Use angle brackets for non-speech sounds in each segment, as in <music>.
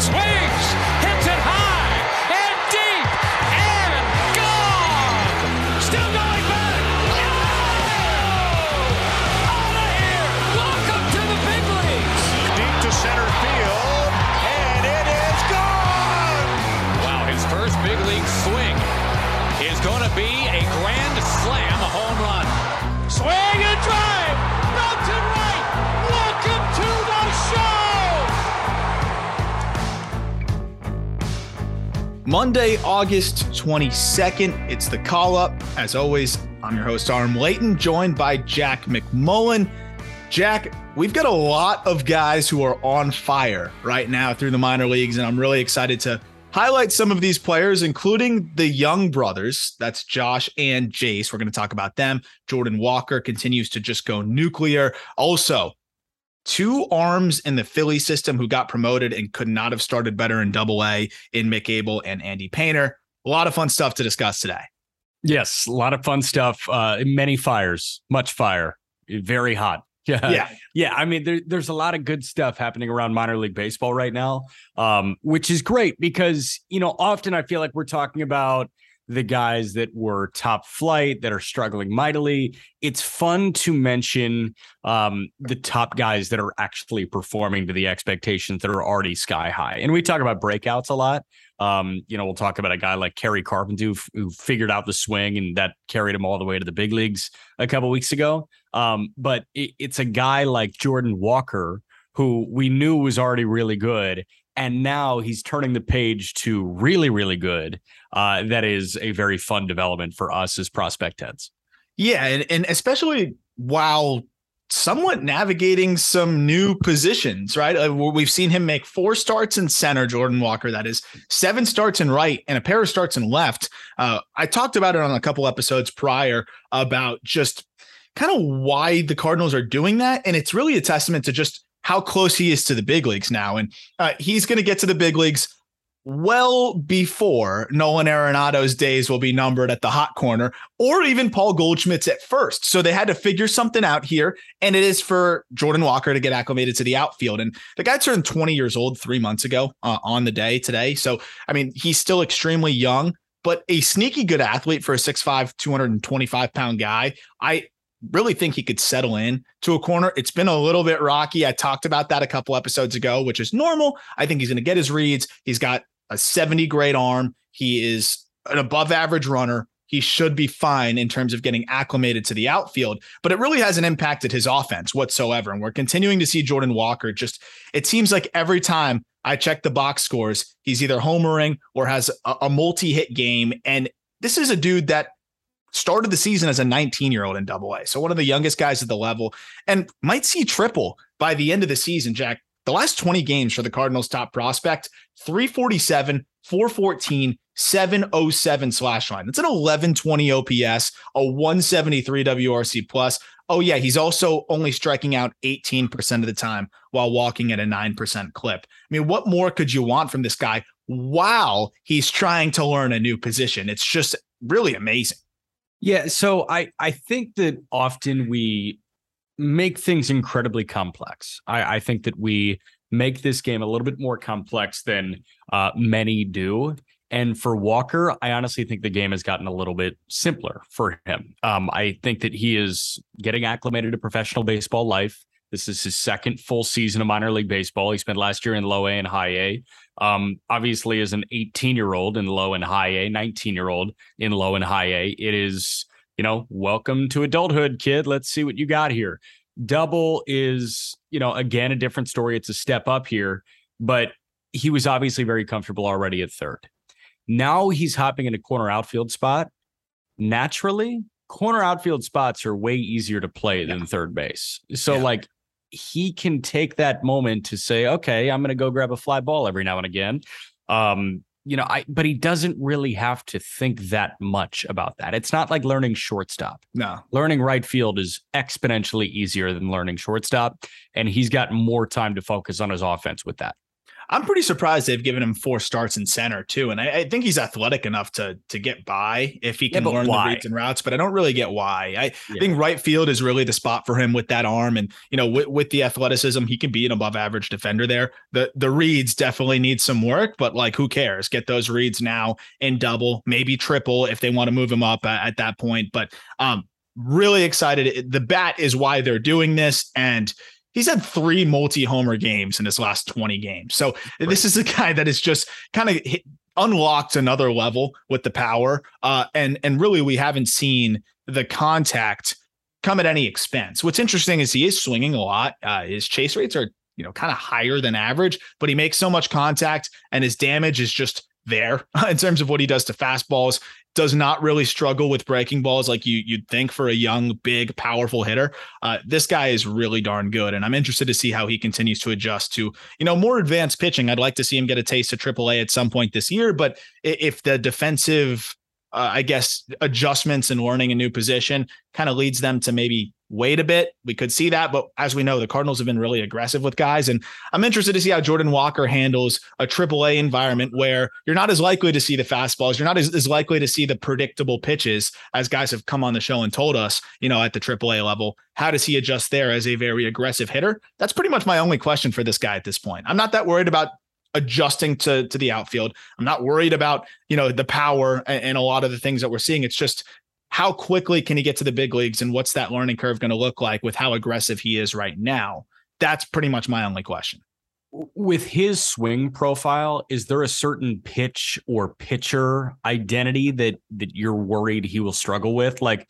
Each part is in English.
swings, Monday, August 22nd. It's the call up. As always, I'm your host, Aram Leighton, joined by Jack McMullen. Jack, we've got a lot of guys who are on fire right now through the minor leagues, and I'm really excited to highlight some of these players, including the Jung brothers. That's Josh and Jace. We're going to talk about them. Jordan Walker continues to just go nuclear. Also, two arms in the Philly system who got promoted and could not have started better in double A in Mick Abel and Andy Painter. A lot of fun stuff to discuss today. Yes, a lot of fun stuff. Uh, many fires, much fire, very hot. Yeah, <laughs> Yeah. yeah. I mean, there, there's a lot of good stuff happening around minor league baseball right now, um, which is great because you know often I feel like we're talking about the guys that were top flight that are struggling mightily. It's fun to mention um, the top guys that are actually performing to the expectations that are already sky high, and we talk about breakouts a lot. Um, you know, we'll talk about a guy like Kerry Carpenter who, figured out the swing and that carried him all the way to the big leagues a couple weeks ago. Um, but it, it's a guy like Jordan Walker who we knew was already really good. And now he's turning the page to really, really good. Uh, that is a very fun development for us as prospect heads. Yeah, and, and especially while somewhat navigating some new positions, right? Uh, we've seen him make four starts in center, Jordan Walker, that is seven starts in right and a pair of starts in left. Uh, I talked about it on a couple episodes prior about just kind of why the Cardinals are doing that. And it's really a testament to just how close he is to the big leagues now. And uh, he's going to get to the big leagues well before Nolan Arenado's days will be numbered at the hot corner or even Paul Goldschmidt's at first. So they had to figure something out here. And it is for Jordan Walker to get acclimated to the outfield. And the guy turned 20 years old three months ago uh, on the day today. So, I mean, he's still extremely young, but a sneaky good athlete for a 6'5, 225 pound guy. I, really think he could settle in to a corner. It's been a little bit rocky. I talked about that a couple episodes ago, which is normal. I think he's going to get his reads. He's got a 70 grade arm. He is an above average runner. He should be fine in terms of getting acclimated to the outfield, but it really hasn't impacted his offense whatsoever. And we're continuing to see Jordan Walker just, it seems like every time I check the box scores, he's either homering or has a, a multi hit game. And this is a dude that started the season as a 19 year old in double A. So one of the youngest guys at the level and might see triple by the end of the season, Jack. The last 20 games for the Cardinals top prospect, 347, 414, 707 slash line. That's an 1120 OPS, a 173 WRC plus. Oh, yeah. He's also only striking out 18% of the time while walking at a 9% clip. I mean, what more could you want from this guy while he's trying to learn a new position? It's just really amazing. Yeah, so I I think that often we make things incredibly complex. I, I think that we make this game a little bit more complex than uh, many do. And for Walker, I honestly think the game has gotten a little bit simpler for him. Um, I think that he is getting acclimated to professional baseball life. This is his second full season of minor league baseball. He spent last year in low A and high A. Um, obviously, as an 18 year old in low and high A, 19 year old in low and high A, it is, you know, welcome to adulthood, kid. Let's see what you got here. Double is, you know, again, a different story. It's a step up here, but he was obviously very comfortable already at third. Now he's hopping in a corner outfield spot. Naturally, corner outfield spots are way easier to play than third base. So, Yeah. like, he can take that moment to say, okay, I'm going to go grab a fly ball every now and again. Um, you know, I, but he doesn't really have to think that much about that. It's not like learning shortstop. No. Learning right field is exponentially easier than learning shortstop. And he's got more time to focus on his offense with that. I'm pretty surprised they've given him four starts in center too, and I, I think he's athletic enough to to get by if he can Yeah, learn why? the reads and routes. But I don't really get why. I, I Yeah. think right field is really the spot for him with that arm, and you know with, with the athleticism, he can be an above average defender there. The the reads definitely need some work, but like who cares? Get those reads now in double, maybe triple if they want to move him up at, at that point. But um, really excited. The bat is why they're doing this, and he's had three multi-homer games in his last 20 games. So this is a guy that is just kind of unlocked another level with the power. Uh, and and really we haven't seen the contact come at any expense. What's interesting is he is swinging a lot. Uh, his chase rates are you know kind of higher than average, but he makes so much contact and his damage is just there <laughs> in terms of what he does to fastballs does not really struggle with breaking balls like you you'd think for a young, big, powerful hitter. Uh, this guy is really darn good, and I'm interested to see how he continues to adjust to you know more advanced pitching. I'd like to see him get a taste of AAA at some point this year, but if the defensive, uh, I guess, adjustments and learning a new position kind of leads them to maybe wait a bit, we could see that. But as we know, the Cardinals have been really aggressive with guys, and I'm interested to see how Jordan Walker handles a AAA environment where you're not as likely to see the fastballs, you're not as, as likely to see the predictable pitches as guys have come on the show and told us, you know, at the AAA level. How does he adjust there as a very aggressive hitter? That's pretty much my only question for this guy at this point. I'm not that worried about adjusting to to the outfield. I'm not worried about, you know, the power and, and a lot of the things that we're seeing. It's just how quickly can he get to the big leagues and what's that learning curve going to look like with how aggressive he is right now? That's pretty much my only question. with his swing profile, is there a certain pitch or pitcher identity that that you're worried he will struggle with? Like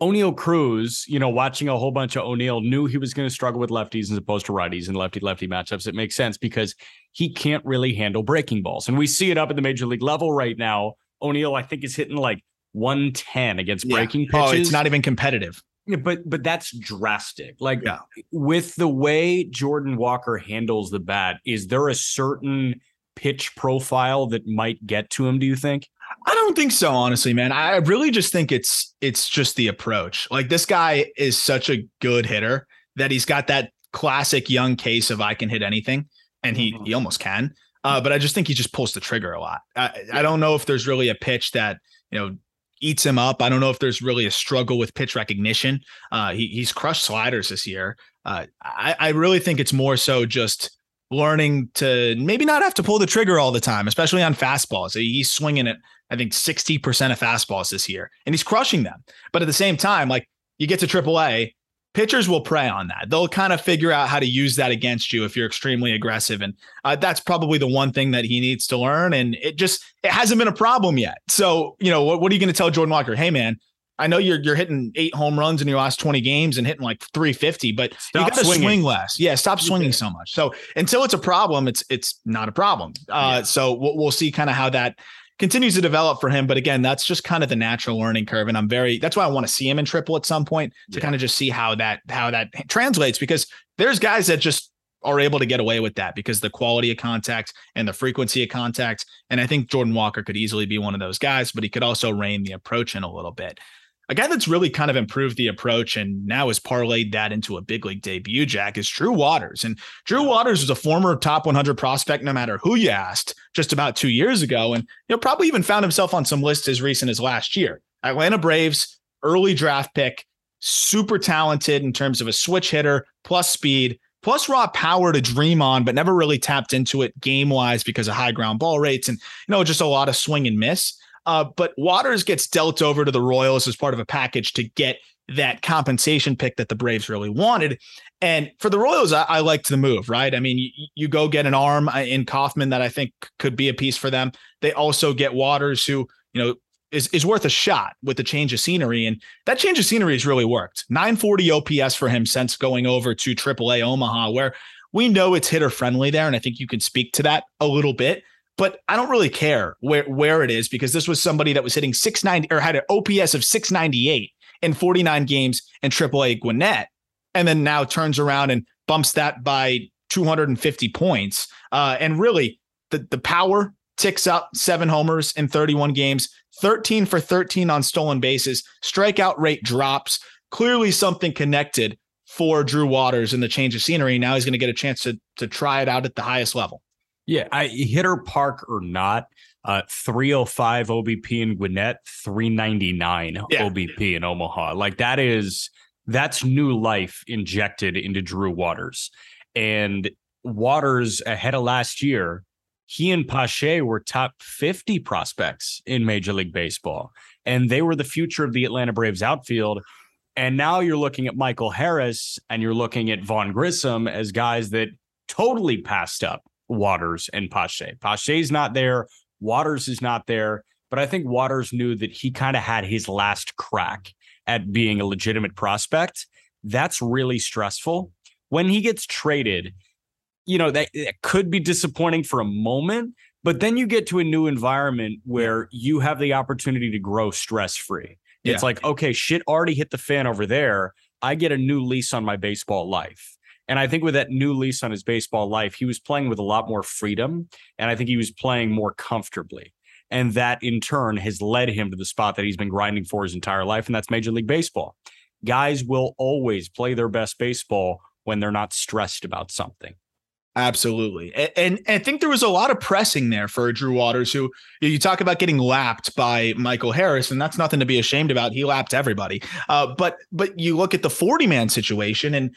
Oneil Cruz, you know, watching a whole bunch of Oneil knew he was going to struggle with lefties as opposed to righties in lefty lefty matchups. It makes sense because he can't really handle breaking balls. And we see it up at the major league level right now. Oneil, I think, is hitting like 110 against breaking pitches. Oh, it's not even competitive. Yeah, but but that's drastic. Like Yeah. with the way Jordan Walker handles the bat, is there a certain pitch profile that might get to him? Do you think? I don't think so, honestly, man. I really just think it's it's just the approach. Like this guy is such a good hitter that he's got that classic young case of I can hit anything, and he Mhm. he almost can. Uh, but I just think he just pulls the trigger a lot. I, I don't know if there's really a pitch that you know eats him up. I don't know if there's really a struggle with pitch recognition. Uh, he he's crushed sliders this year. Uh, I I really think it's more so just learning to maybe not have to pull the trigger all the time, especially on fastballs. He's swinging it I think 60% of fastballs this year, and he's crushing them. But at the same time, like you get to AAA, pitchers will prey on that. They'll kind of figure out how to use that against you if you're extremely aggressive. And uh, that's probably the one thing that he needs to learn. And it just, it hasn't been a problem yet. So, you know, what, what are you going to tell Jordan Walker? Hey, man, I know you're you're hitting eight home runs in your last 20 games and hitting like 350, but you got to swing less. Yeah, stop swinging so much. So until it's a problem, it's it's not a problem. Uh, Yeah. So we'll, we'll see kind of how that continues to develop for him. But again, that's just kind of the natural learning curve, and I'm very that's why I want to see him in triple at some point to Yeah. kind of just see how that how that translates because there's guys that just are able to get away with that because the quality of contact and the frequency of contact. And I think Jordan Walker could easily be one of those guys, but he could also rein the approach in a little bit. A guy that's really kind of improved the approach and now has parlayed that into a big league debut, Jack, is Drew Waters. And Drew Waters was a former top 100 prospect, no matter who you asked, just about two years ago. And you know, probably even found himself on some lists as recent as last year. Atlanta Braves, early draft pick, super talented in terms of a switch hitter, plus speed, plus raw power to dream on, but never really tapped into it game wise because of high ground ball rates and, you know, just a lot of swing and miss. Uh, but Waters gets dealt over to the Royals as part of a package to get that compensation pick that the Braves really wanted. And for the Royals, I, I liked the move, right? I mean, you, you go get an arm uh, in Hoffmann that I think could be a piece for them. They also get Waters, who, you know, is, is worth a shot with the change of scenery. And that change of scenery has really worked. 940 OPS for him since going over to AAA Omaha, where we know it's hitter friendly there. And I think you can speak to that a little bit. But I don't really care where, where it is because this was somebody that was hitting 690 or had an OPS of 698 in 49 games in AAA Gwinnett, and then now turns around and bumps that by 250 points. Uh, and really, the the power ticks up seven homers in 31 games, 13 for 13 on stolen bases. Strikeout rate drops. Clearly, something connected for Drew Waters in the change of scenery. Now he's going to get a chance to to try it out at the highest level. Yeah, I hitter park or not, uh 305 OBP in Gwinnett, 399 Yeah. OBP in Omaha. Like that is that's new life injected into Drew Waters. And Waters ahead of last year, he and Pache were top 50 prospects in Major League Baseball. And they were the future of the Atlanta Braves outfield. And now you're looking at Michael Harris and you're looking at Vaughn Grissom as guys that totally passed up Waters and Pache. Pache's not there. Waters is not there. But I think Waters knew that he kind of had his last crack at being a legitimate prospect. That's really stressful. When he gets traded, you know, that, that could be disappointing for a moment, but then you get to a new environment where you have the opportunity to grow stress free. It's Yeah. like, okay, shit already hit the fan over there. I get a new lease on my baseball life. And I think with that new lease on his baseball life, he was playing with a lot more freedom. And I think he was playing more comfortably. And that in turn has led him to the spot that he's been grinding for his entire life. And that's Major League Baseball. Guys will always play their best baseball when they're not stressed about something. Absolutely. And, and, and I think there was a lot of pressing there for Drew Waters, who you talk about getting lapped by Michael Harris, and that's nothing to be ashamed about. He lapped everybody. Uh, but but you look at the 40 man situation, and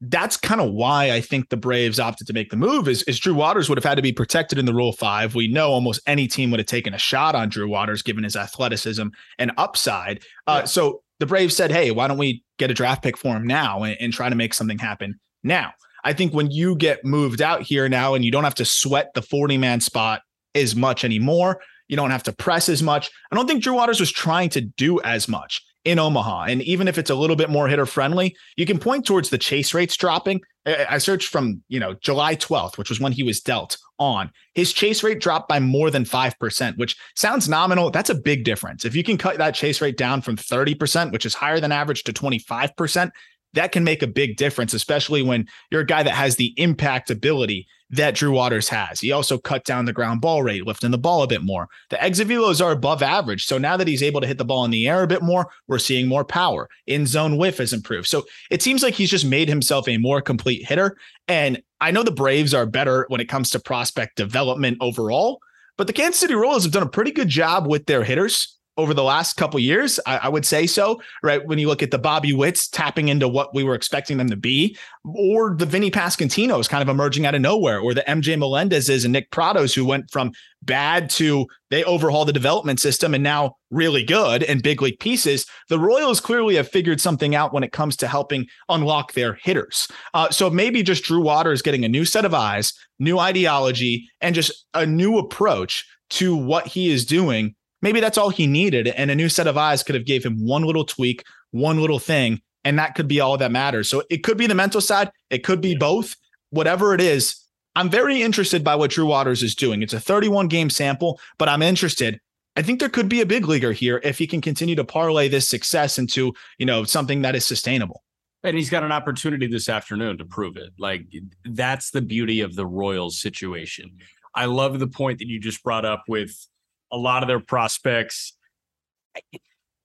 that's kind of why I think the Braves opted to make the move is, is Drew Waters would have had to be protected in the Rule 5. We know almost any team would have taken a shot on Drew Waters given his athleticism and upside. Uh, So the Braves said, hey, why don't we get a draft pick for him now and, and try to make something happen now? I think when you get moved out here now and you don't have to sweat the 40 man spot as much anymore, you don't have to press as much. I don't think Drew Waters was trying to do as much in Omaha. And even if it's a little bit more hitter friendly, you can point towards the chase rates dropping. I searched from, you know, July 12th, which was when he was dealt on. His chase rate dropped by more than 5%, which sounds nominal. That's a big difference. If you can cut that chase rate down from 30%, which is higher than average, to 25%, that can make a big difference, especially when you're a guy that has the impact ability that Drew Waters has. He also cut down the ground ball rate, lifting the ball a bit more. The exit velos are above average. So now that he's able to hit the ball in the air a bit more, we're seeing more power. In zone whiff has improved. So it seems like he's just made himself a more complete hitter. And I know the Braves are better when it comes to prospect development overall, but the Kansas City Royals have done a pretty good job with their hitters over the last couple years. I, I would say so, right? When you look at the Bobby Witts tapping into what we were expecting them to be, or the Vinny Pasquantinos kind of emerging out of nowhere, or the MJ Melendezes and Nick Prattos who went from bad to they overhaul the development system and now really good and big league pieces. The Royals clearly have figured something out when it comes to helping unlock their hitters. Uh, so maybe just Drew Waters getting a new set of eyes, new ideology, and just a new approach to what he is doing maybe that's all he needed and a new set of eyes could have gave him one little tweak one little thing and that could be all that matters. So it could be the mental side it could be both whatever it is. I'm very interested by what drew waters is doing. It's a 31 game sample but i'm interested. I think there could be a big leaguer here if he can continue to parlay this success into you know something that is sustainable. And he's got an opportunity this afternoon to prove it. Like that's the beauty of the Royals situation. I love the point that you just brought up with a lot of their prospects.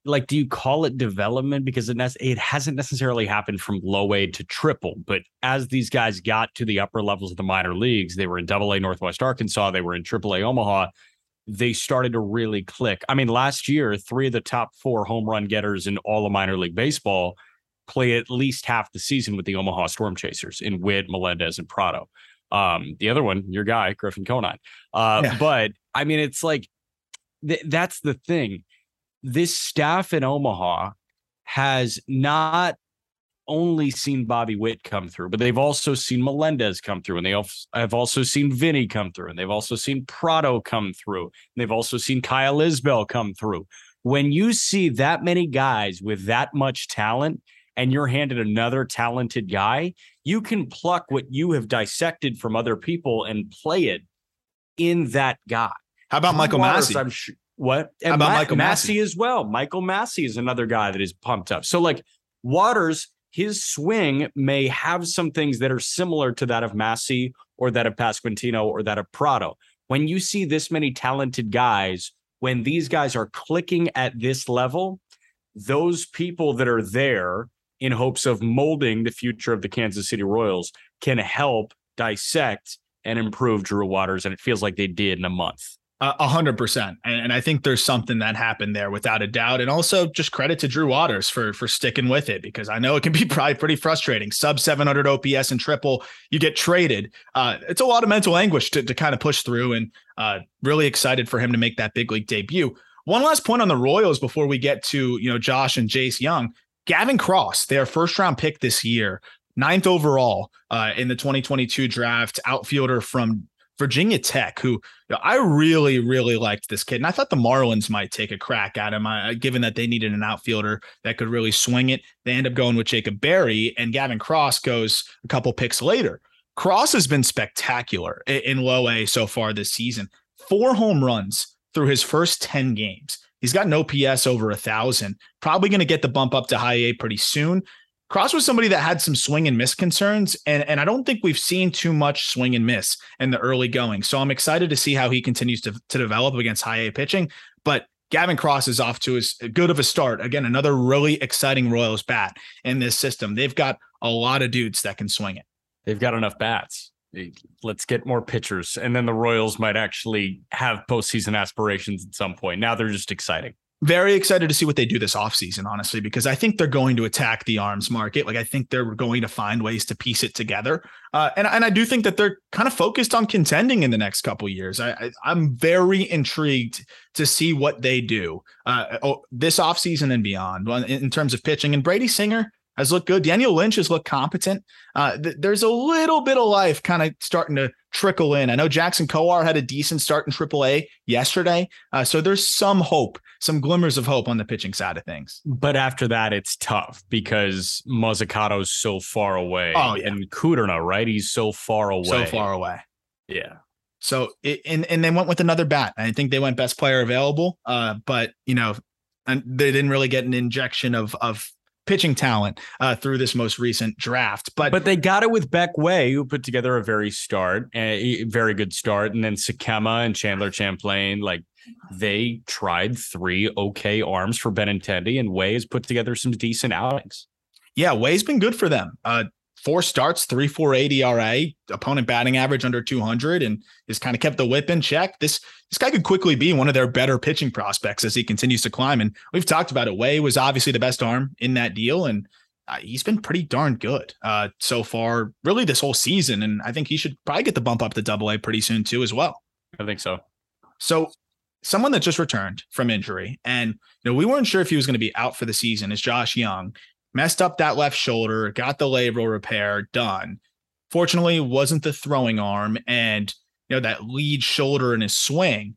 Like, do you call it development? Because it, it hasn't necessarily happened from low A to triple. But as these guys got to the upper levels of the minor leagues, they were in double A Northwest Arkansas, they were in triple A Omaha. They started to really click. I mean, last year, three of the top four home run getters in all of minor league baseball play at least half the season with the Omaha Storm Chasers in Witt, Melendez, and Pratto. Um, the other one, your guy, Griffin Conine. Uh, Yeah. But I mean, it's like th- that's the thing. This staff in Omaha has not only seen Bobby Witt come through, but they've also seen Melendez come through, and they have also seen Vinny come through, and they've also seen Pratto come through, and they've also seen Kyle Isbel come through. When you see that many guys with that much talent, and you're handed another talented guy, you can pluck what you have dissected from other people and play it in that guy. How about michael Waters, massey I'm sure. What? And about Ma- Michael Massey? as well. Michael Massey is another guy that is pumped up. So like Waters, his swing may have some things that are similar to that of Massey or that of Pasquantino or that of Pratto. When you see this many talented guys, when these guys are clicking at this level, those people that are there in hopes of molding the future of the Kansas City Royals can help dissect and improve Drew Waters, and it feels like they did in a month. A hundred percent, and I think there's something that happened there without a doubt. And also, just credit to Drew Waters for for sticking with it because I know it can be <laughs> probably pretty frustrating. Sub 700 OPS and triple, you get traded. Uh, it's a lot of mental anguish to to kind of push through, and uh, really excited for him to make that big league debut. One last point on the Royals before we get to you know Josh and Jace Jung, Gavin Cross, their first round pick this year, ninth overall uh, in the 2022 draft, outfielder from Virginia Tech, who you know, I really, really liked this kid. And I thought the Marlins might take a crack at him, uh, given that they needed an outfielder that could really swing it. They end up going with Jacob Berry, and Gavin Cross goes a couple picks later. Cross has been spectacular in, in low A so far this season. Four home runs through his first 10 games. He's got an OPS over a thousand, probably going to get the bump up to high A pretty soon. Cross was somebody that had some swing and miss concerns, and, and I don't think we've seen too much swing and miss in the early going. So I'm excited to see how he continues to, to develop against high A pitching. But Gavin Cross is off to as good of a start. Again, another really exciting Royals bat in this system. They've got a lot of dudes that can swing it. They've got enough bats. Let's get more pitchers. And then the Royals might actually have postseason aspirations at some point. Now they're just exciting very excited to see what they do this offseason, honestly, because I think they're going to attack the arms market. Like I think they're going to find ways to piece it together. Uh, and, and I do think that they're kind of focused on contending in the next couple years. I, I, am very intrigued to see what they do uh, oh, this offseason and beyond in, in terms of pitching. And Brady Singer, has looked good. Daniel Lynch has looked competent. Uh, th- there's a little bit of life kind of starting to trickle in. I know Jackson Kowar had a decent start in AAA yesterday, uh, so there's some hope, some glimmers of hope on the pitching side of things. But after that, it's tough because Mozzicato's so far away. Oh yeah, and Kudrna, right? He's so far away. So far away. Yeah. So it, and and they went with another bat. I think they went best player available. Uh, but you know, and they didn't really get an injection of of pitching talent uh, through this most recent draft. But but they got it with Beck Way, who put together a very start, a very good start, and then Sikkema and Chandler Champlain, like they tried three okay arms for Benintendi, and Way has put together some decent outings. Yeah, Way's been good for them. Uh, four starts, three four eight ERA, opponent batting average under 200, and has kind of kept the whip in check. This this guy could quickly be one of their better pitching prospects as he continues to climb. And we've talked about it. Way was obviously the best arm in that deal, and uh, he's been pretty darn good uh, so far, really this whole season. And I think he should probably get the bump up to Double A pretty soon too, as well. I think so. So someone that just returned from injury, and you know we weren't sure if he was going to be out for the season, is Josh Jung messed up that left shoulder, got the labral repair done. Fortunately, wasn't the throwing arm and you know that lead shoulder in his swing.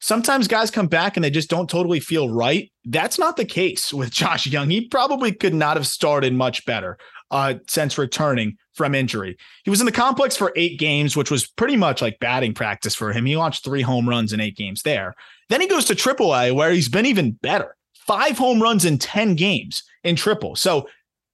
Sometimes guys come back and they just don't totally feel right. That's not the case with <laughs> Josh Jung. He probably could not have started much better uh, since returning from injury. He was in the complex for eight games, which was pretty much like batting practice for him. He launched three home runs in eight games there. Then he goes to AAA, where he's been even better five home runs in 10 games in triple. So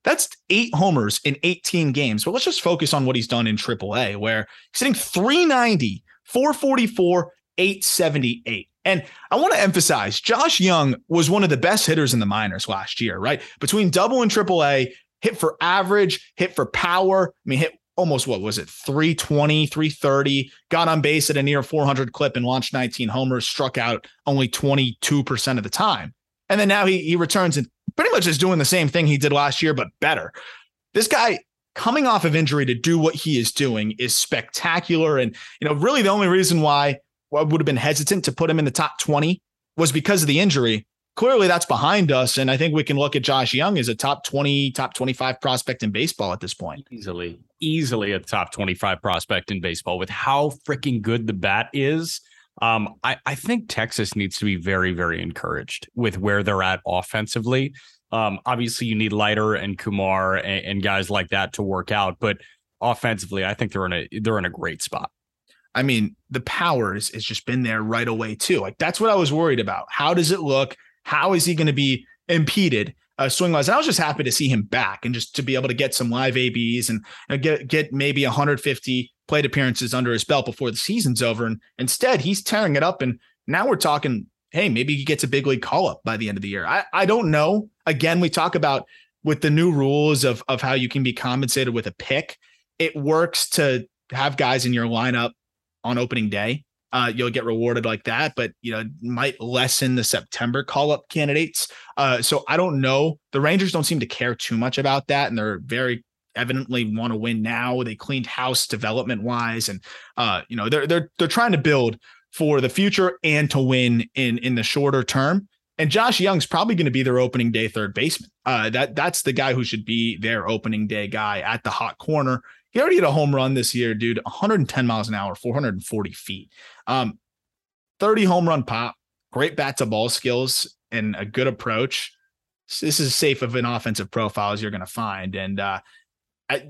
that's eight homers in 18 games. But let's just focus on what he's done in AAA, where he's hitting 390, 444, 878. And I want to emphasize Josh Jung was one of the best hitters in the minors last year, right? Between double and triple A, hit for average, hit for power. I mean, hit almost what was it 320 330 got on base at a near 400 clip and launched 19 homers struck out only 22% of the time and then now he he returns and pretty much is doing the same thing he did last year, but better. This guy coming off of injury to do what he is doing is spectacular. And, you know, really the only reason why I would have been hesitant to put him in the top 20 was because of the injury. Clearly that's behind us. And I think we can look at Josh Jung as a top 20, top 25 prospect in baseball at this point. Easily, easily a top 25 prospect in baseball with how freaking good the bat is um, I, I think Texas needs to be very, very encouraged with where they're at offensively. Um, obviously, you need Leiter and Kumar and, and guys like that to work out, but offensively, I think they're in a they're in a great spot. I mean, the powers has just been there right away too. Like that's what I was worried about. How does it look? How is he going to be impeded uh, swing wise? I was just happy to see him back and just to be able to get some live ABs and you know, get get maybe 150 plate appearances under his belt before the season's over. And instead, he's tearing it up. And now we're talking, hey, maybe he gets a big league call up by the end of the year. I, I don't know. Again, we talk about with the new rules of, of how you can be compensated with a pick, it works to have guys in your lineup on opening day. Uh, you'll get rewarded like that, but you know, might lessen the September call up candidates. Uh, so I don't know. The Rangers don't seem to care too much about that, and they're very evidently want to win now. They cleaned house development wise, and uh, you know, they're they're they're trying to build for the future and to win in in the shorter term. And Josh Jung's probably going to be their opening day third baseman. Uh, that that's the guy who should be their opening day guy at the hot corner. He already hit a home run this year, dude. 110 miles an hour, 440 feet. Um, 30 home run pop, great bat to ball skills, and a good approach. This is safe of an offensive profile as you're going to find. And uh,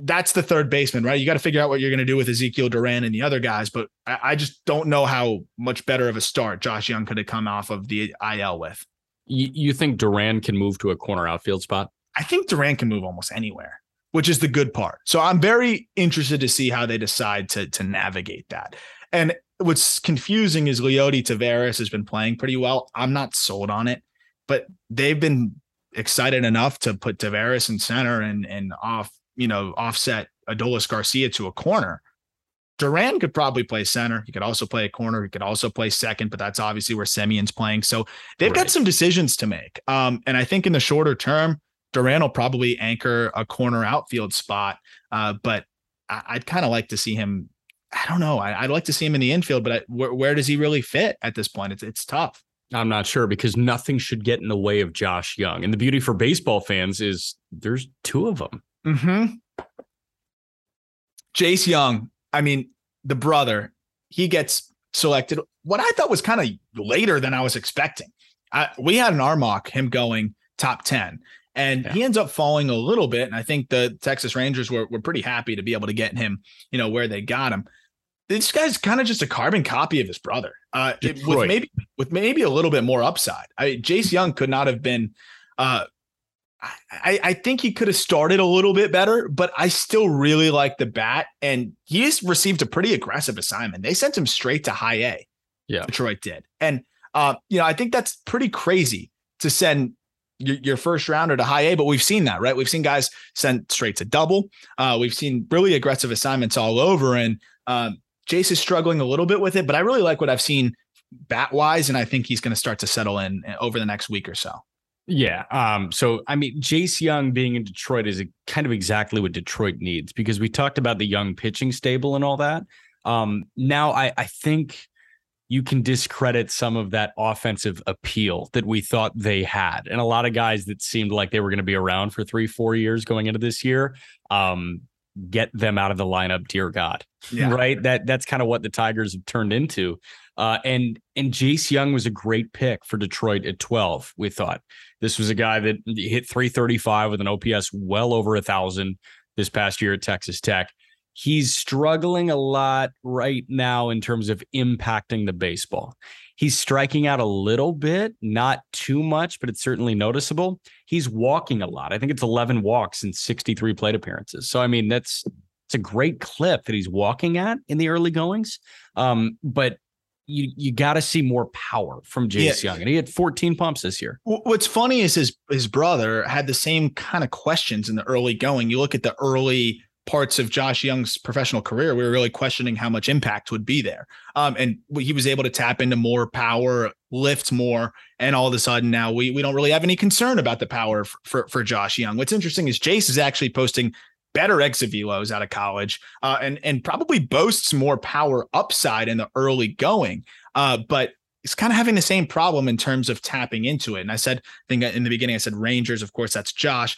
that's the third baseman, right? You got to figure out what you're going to do with Ezekiel Duran and the other guys, but I, I, just don't know how much better of a start Josh Jung could have come off of the IL with. You, you think Duran can move to a corner outfield spot? I think Duran can move almost anywhere, which is the good part. So I'm very interested to see how they decide to to navigate that. And what's confusing is Leody Taveras has been playing pretty well. I'm not sold on it, but they've been excited enough to put Tavares in center and and off you know, offset Adolis Garcia to a corner. Duran could probably play center. He could also play a corner. He could also play second, but that's obviously where Semien's playing. So they've right. got some decisions to make. Um, and I think in the shorter term, Duran will probably anchor a corner outfield spot. Uh, but I, would kind of like to see him. I don't know. I, would like to see him in the infield, but I, where, where does he really fit at this point? It's it's tough. I'm not sure because nothing should get in the way of Josh Jung. And the beauty for baseball fans is there's two of them. Mm-hmm. Jace Jung, I mean, the brother, he gets selected. What I thought was kind of later than I was expecting. I, we had an R mock him going top 10, and yeah. he ends up falling a little bit. And I think the Texas Rangers were, were pretty happy to be able to get him, you know, where they got him. This guy's kind of just a carbon copy of his brother, uh, it, with maybe with maybe a little bit more upside. I, Jace Jung could not have been uh, I, I think he could have started a little bit better, but I still really like the bat. And he he's received a pretty aggressive assignment. They sent him straight to high A. Yeah. Detroit did. And, uh, you know, I think that's pretty crazy to send your, your, first rounder to high A, but we've seen that, right? We've seen guys sent straight to double. Uh, we've seen really aggressive assignments all over. And um, Jace is struggling a little bit with it, but I really like what I've seen bat wise. And I think he's going to start to settle in uh, over the next week or so. Yeah. Um, so I mean, Jace Jung being in Detroit is a, kind of exactly what Detroit needs because we talked about the young pitching stable and all that. Um, now I, I think you can discredit some of that offensive appeal that we thought they had. And a lot of guys that seemed like they were going to be around for three, four years going into this year. Um, get them out of the lineup, dear God. Yeah. <laughs> Right. That that's kind of what the Tigers have turned into. Uh, and and Jace Jung was a great pick for Detroit at 12. We thought this was a guy that hit 335 with an OPS well over a thousand this past year at Texas Tech. He's struggling a lot right now in terms of impacting the baseball. He's striking out a little bit, not too much, but it's certainly noticeable. He's walking a lot. I think it's 11 walks and 63 plate appearances. So I mean, that's it's a great clip that he's walking at in the early goings. Um, but you you got to see more power from Jace yeah. Jung, and he had 14 pumps this year. What's funny is his his brother had the same kind of questions in the early going. You look at the early parts of Josh Jung's professional career, we were really questioning how much impact would be there. Um, and he was able to tap into more power, lift more, and all of a sudden now we we don't really have any concern about the power for for, for Josh Jung. What's interesting is Jace is actually posting better exit velos out of college, uh, and and probably boasts more power upside in the early going. Uh, but it's kind of having the same problem in terms of tapping into it. And I said, I think in the beginning, I said Rangers, of course, that's Josh.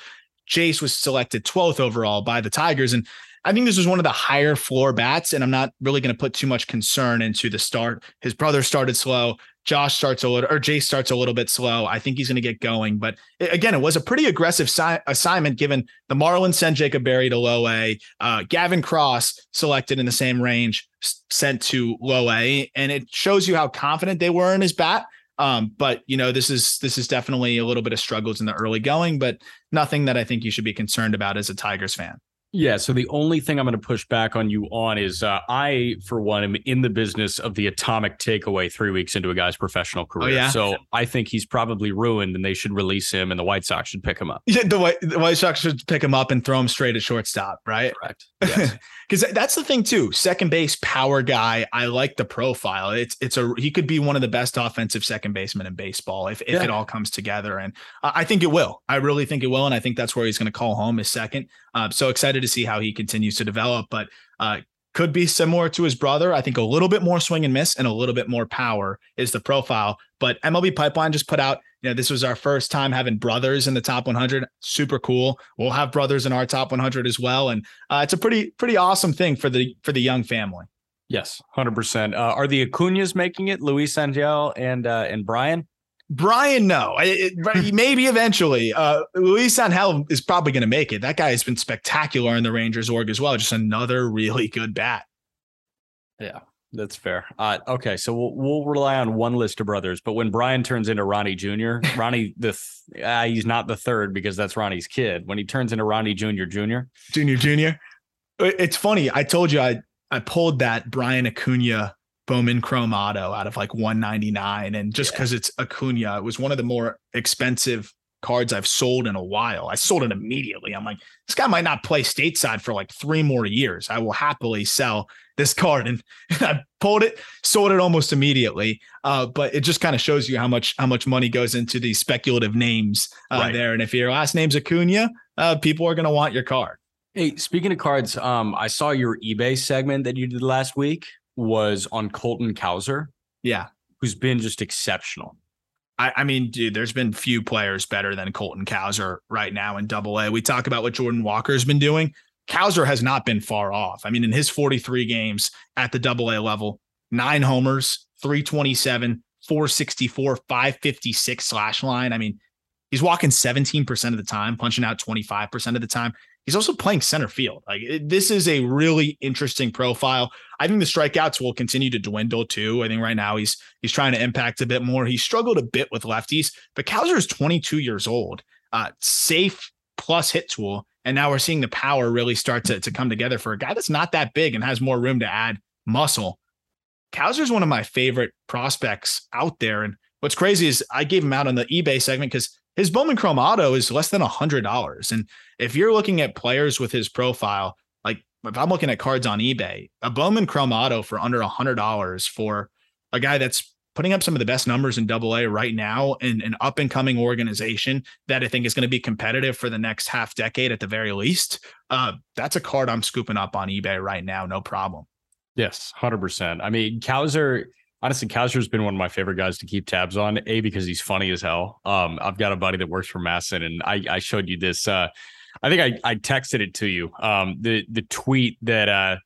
Jace was selected 12th overall by the Tigers. And I think this was one of the higher floor bats, and I'm not really going to put too much concern into the start. His brother started slow. Josh starts a little, or Jace starts a little bit slow. I think he's going to get going. But again, it was a pretty aggressive si- assignment given the Marlins sent Jacob Berry to low A. Uh, Gavin Cross selected in the same range, sent to low A. And it shows you how confident they were in his bat. Um, but you know, this is this is definitely a little bit of struggles in the early going, but nothing that I think you should be concerned about as a Tigers fan. Yeah. So the only thing I'm going to push back on you on is uh, I, for one, am in the business of the atomic takeaway three weeks into a guy's professional career. Oh, yeah? So I think he's probably ruined and they should release him and the White Sox should pick him up. Yeah, the White, the White Sox should pick him up and throw him straight at shortstop, right? Correct. <laughs> Yes. Because that's the thing too. Second base power guy. I like the profile. It's it's a he could be one of the best offensive second basemen in baseball if if Yeah. it all comes together. And I I think it will. I really think it will. And I think that's where he's going to call home his second. Uh, so excited to see how he continues to develop. But uh, could be similar to his brother. I think a little bit more swing and miss and a little bit more power is the profile. But MLB Pipeline just put out, you know, this was our first time having brothers in the top 100. Super cool. We'll have brothers in our top 100 as well. And uh, it's a pretty, pretty awesome thing for the for the Jung family. yes. 100%. Uh, are the Acunas making it? Luis Angel and uh, and Brian? Brian, no, I- it, <laughs> maybe eventually. Uh, Luis Angel is probably going to make it. That guy has been spectacular in the Rangers org as well. Just another really good bat. Yeah. That's fair. Uh, okay, so we'll we'll rely on one list of brothers, but when Brian turns into Ronnie Jr., <laughs> Ronnie the th- uh, he's not the third because that's Ronnie's kid. When he turns into Ronnie Jr. Jr., Junior, junior. It's funny. I told you I I pulled that Brian Acuna Bowman Chrome Auto out of like 199, and just Yeah. because it's Acuna, it was one of the more expensive cards I've sold in a while. I sold it immediately. I'm like, this guy might not play stateside for like three more years. I will happily sell this card, and, <laughs> I pulled it, sold it almost immediately. Uh, but it just kind of shows you how much how much money goes into these speculative names uh, Right. there. And if your last name's Acuna, uh, people are going to want your card. Hey, speaking of cards, um, I saw your eBay segment that you did last week was on Colton Cowser, Yeah. who's been just exceptional. I, I mean, dude, there's been few players better than Colton Cowser right now in double A. We talk about what Jordan Walker's been doing. Cowser has not been far off. I mean, in his 43 games at the double A level, nine homers, 327, 464, 556 slash line. I mean, he's walking 17% of the time, punching out 25% of the time. He's also playing center field. Like this is a really interesting profile. I think the strikeouts will continue to dwindle too. I think right now he's he's trying to impact a bit more. He struggled a bit with lefties, but Cowser is 22 years old. Uh, safe plus hit tool, and now we're seeing the power really start to to come together for a guy that's not that big and has more room to add muscle. Cowser is one of my favorite prospects out there, and what's crazy is I gave him out on the eBay segment because his Bowman Chrome Auto is less than a hundred dollars, and if you're looking at players with his profile, like if I'm looking at cards on eBay, a Bowman Chrome Auto for under a hundred dollars for a guy that's putting up some of the best numbers in double A right now in an up and coming organization that I think is going to be competitive for the next half decade at the very least. Uh, that's a card I'm scooping up on eBay right now. No problem. Yes, hundred percent. I mean, Cowser. Honestly, Cowser's been one of my favorite guys to keep tabs on. A because he's funny as hell. Um, I've got a buddy that works for MASN, and I, I showed you this. Uh, I think I, I texted it to you. Um, the the tweet that uh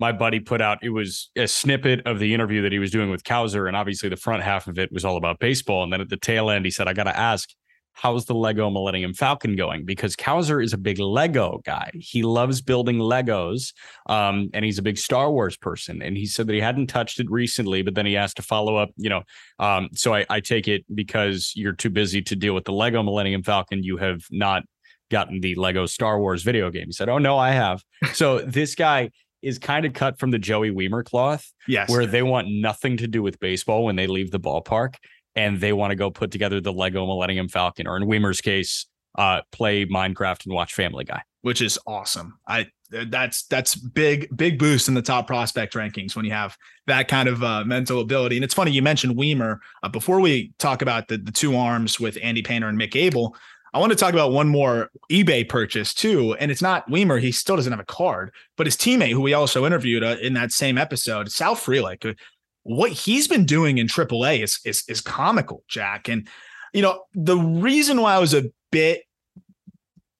my buddy put out. It was a snippet of the interview that he was doing with Cowser, and obviously the front half of it was all about baseball. And then at the tail end, he said, "I got to ask." How's the Lego Millennium Falcon going? Because Cowser is a big Lego guy. He loves building Legos um, and he's a big Star Wars person. And he said that he hadn't touched it recently, but then he asked to follow up. You know, um, so I, I take it because you're too busy to deal with the Lego Millennium Falcon, you have not gotten the Lego Star Wars video game. He said, "Oh no, I have." so this guy is kind of cut from the Joey Wiemer cloth, Yes. where they want nothing to do with baseball when they leave the ballpark, and they want to go put together the Lego Millennium Falcon, or in Wiemer's case, uh, play Minecraft and watch Family Guy. which is awesome. I that's that's big big boost in the top prospect rankings when you have that kind of uh, mental ability. And it's funny you mentioned Wiemer. Uh, before we talk about the the two arms with Andy Painter and Mick Abel, I want to talk about one more eBay purchase too. And it's not Weimer; he still doesn't have a card, but his teammate, who we also interviewed uh, in that same episode, Sal Frelick. What he's been doing in AAA is is is comical, Jack. And you know the reason why I was a bit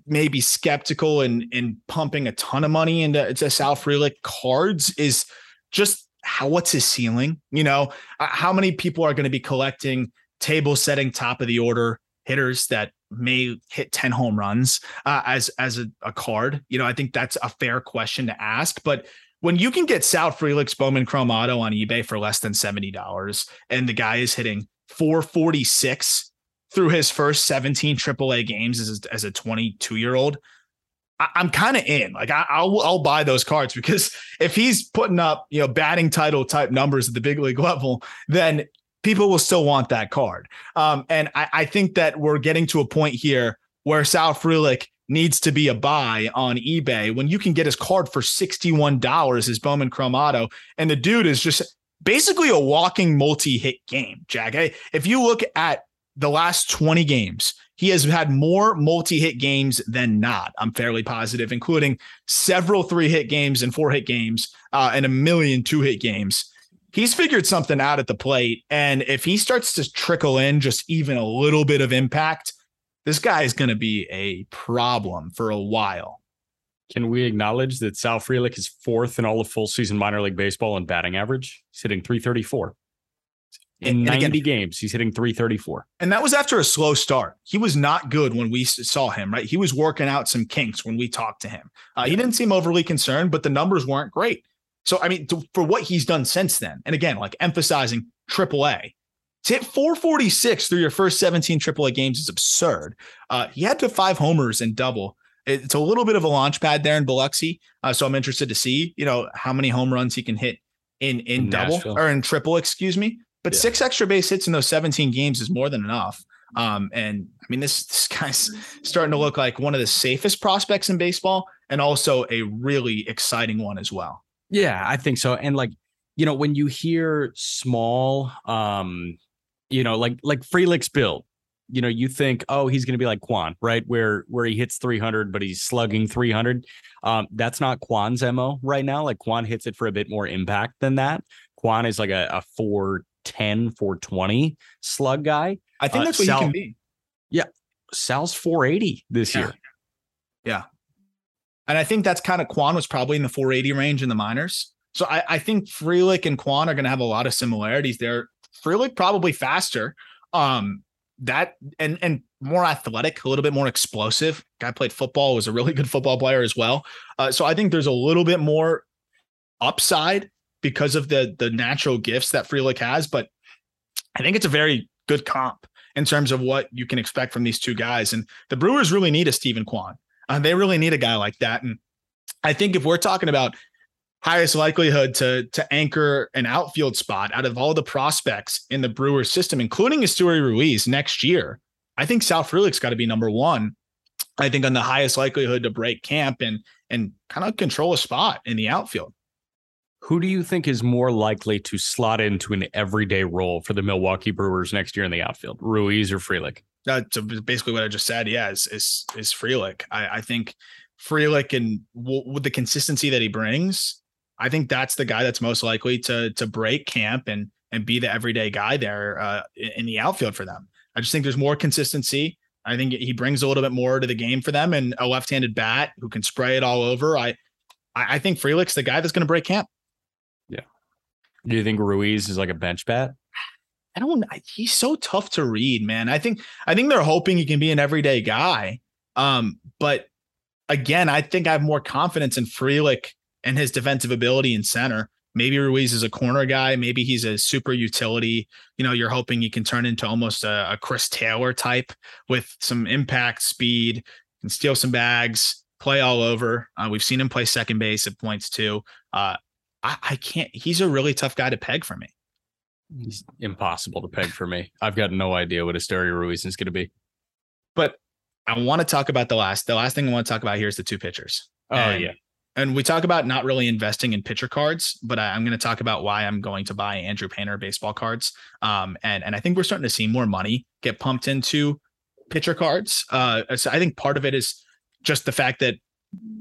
maybe skeptical and and pumping a ton of money into, into Sal Frelick cards is just how what's his ceiling? You know, uh, how many people are going to be collecting table setting top of the order hitters that may hit 10 home runs uh, as as a, a card? You know, I think that's a fair question to ask, but when you can get Sal Frelick's Bowman Chrome Auto on eBay for less than $70 and the guy is hitting 446 through his first 17 AAA games as, as a 22 year old, I, am kind of in. Like I, will I'll buy those cards because <laughs> if he's putting up you know batting title type numbers at the big league level, then people will still want that card. Um, and I, I think that we're getting to a point here where Sal Frelick needs to be a buy on eBay when you can get his card for $61 as Bowman Chromato. And the dude is just basically a walking multi-hit game, Jack. If you look at the last 20 games, he has had more multi-hit games than not. I'm fairly positive, including several three-hit games and four-hit games, uh, and a million two-hit games. He's figured something out at the plate, and if he starts to trickle in just even a little bit of impact, this guy is going to be a problem for a while. Can we acknowledge that Sal Frelick is fourth in all of full season minor league baseball in batting average? He's hitting 334. In and 90 again, games, he's hitting 334. And that was after a slow start. He was not good when we saw him, right? He was working out some kinks when we talked to him. Uh, he didn't seem overly concerned, but the numbers weren't great. So, I mean, to, for what he's done since then, and again, like emphasizing AAA, to hit 446 through your first 17 AAA games is absurd. Uh, he had to five homers and double. It's a little bit of a launch pad there in Biloxi. Uh, so I'm interested to see, you know, how many home runs he can hit in in, in double Nashville. or in triple, excuse me. But yeah. six extra base hits in those 17 games is more than enough. Um, and I mean, this this guy's starting to look like one of the safest prospects in baseball, and also a really exciting one as well. Yeah, I think so. And like, you know, when you hear small, um, you know, like like Frelick's build, you know, you think, oh, he's going to be like Kwan, right? Where where he hits 300, but he's slugging 300. Um, that's not Kwan's mo right now. Like Kwan hits it for a bit more impact than that. Kwan is like a, a 410, 420 slug guy. I think uh, that's what Sal, he can be. Yeah. Sal's 480 this yeah. year. Yeah. And I think that's kind of Kwan was probably in the 480 range in the minors. So I, I think Frelick and Kwan are going to have a lot of similarities there. Frelick probably faster. Um, that and and more athletic, a little bit more explosive. Guy played football, was a really good football player as well. Uh, so I think there's a little bit more upside because of the the natural gifts that Frelick has. But I think it's a very good comp in terms of what you can expect from these two guys. And the Brewers really need a Steven Kwan. Uh, they really need a guy like that. And I think if we're talking about highest likelihood to to anchor an outfield spot out of all the prospects in the Brewers system, including Esteury Ruiz next year. I think Sal Frelick's got to be number one. I think on the highest likelihood to break camp and and kind of control a spot in the outfield. Who do you think is more likely to slot into an everyday role for the Milwaukee Brewers next year in the outfield, Ruiz or Frelick? That's basically what I just said. Yeah, is is, is Frelick. I, I think Frelick and w- with the consistency that he brings, I think that's the guy that's most likely to to break camp and and be the everyday guy there uh, in the outfield for them. I just think there's more consistency. I think he brings a little bit more to the game for them, and a left-handed bat who can spray it all over. I I think Frelick's the guy that's going to break camp. Yeah. Do you think Ruiz is like a bench bat? I don't. He's so tough to read, man. I think I think they're hoping he can be an everyday guy. Um, but again, I think I have more confidence in Frelick and his defensive ability in center. Maybe Ruiz is a corner guy. Maybe he's a super utility. You know, you're hoping he can turn into almost a, a Chris Taylor type with some impact, speed, and steal some bags, play all over. Uh, we've seen him play second base at points too. Uh, I, I can't. He's a really tough guy to peg for me. He's impossible to peg for me. I've got no idea what Esteury Ruiz is going to be. But I want to talk about the last. The last thing I want to talk about here is the two pitchers. Oh and yeah and we talk about not really investing in pitcher cards, but I, am going to talk about why I'm going to buy Andrew Painter baseball cards. Um, and and I think we're starting to see more money get pumped into pitcher cards. Uh, so I think part of it is just the fact that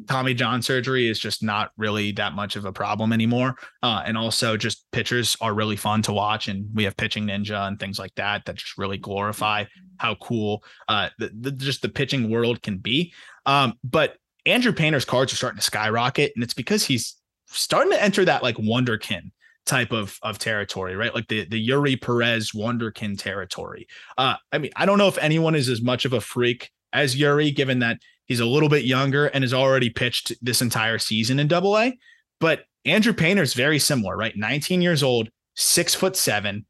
Tommy John surgery is just not really that much of a problem anymore. Uh, and also just pitchers are really fun to watch. And we have pitching ninja and things like that that just really glorify how cool uh, the, the, just the pitching world can be. Um, but Andrew Painter's cards are starting to skyrocket, and it's because he's starting to enter that like wonderkin type of of territory, right? Like the the Eury Perez wonderkin territory. Uh, I mean, I don't know if anyone is as much of a freak as Eury, given that he's a little bit younger and has already pitched this entire season in Double A. But Andrew Painter is very similar, right? 19 years old, six foot seven,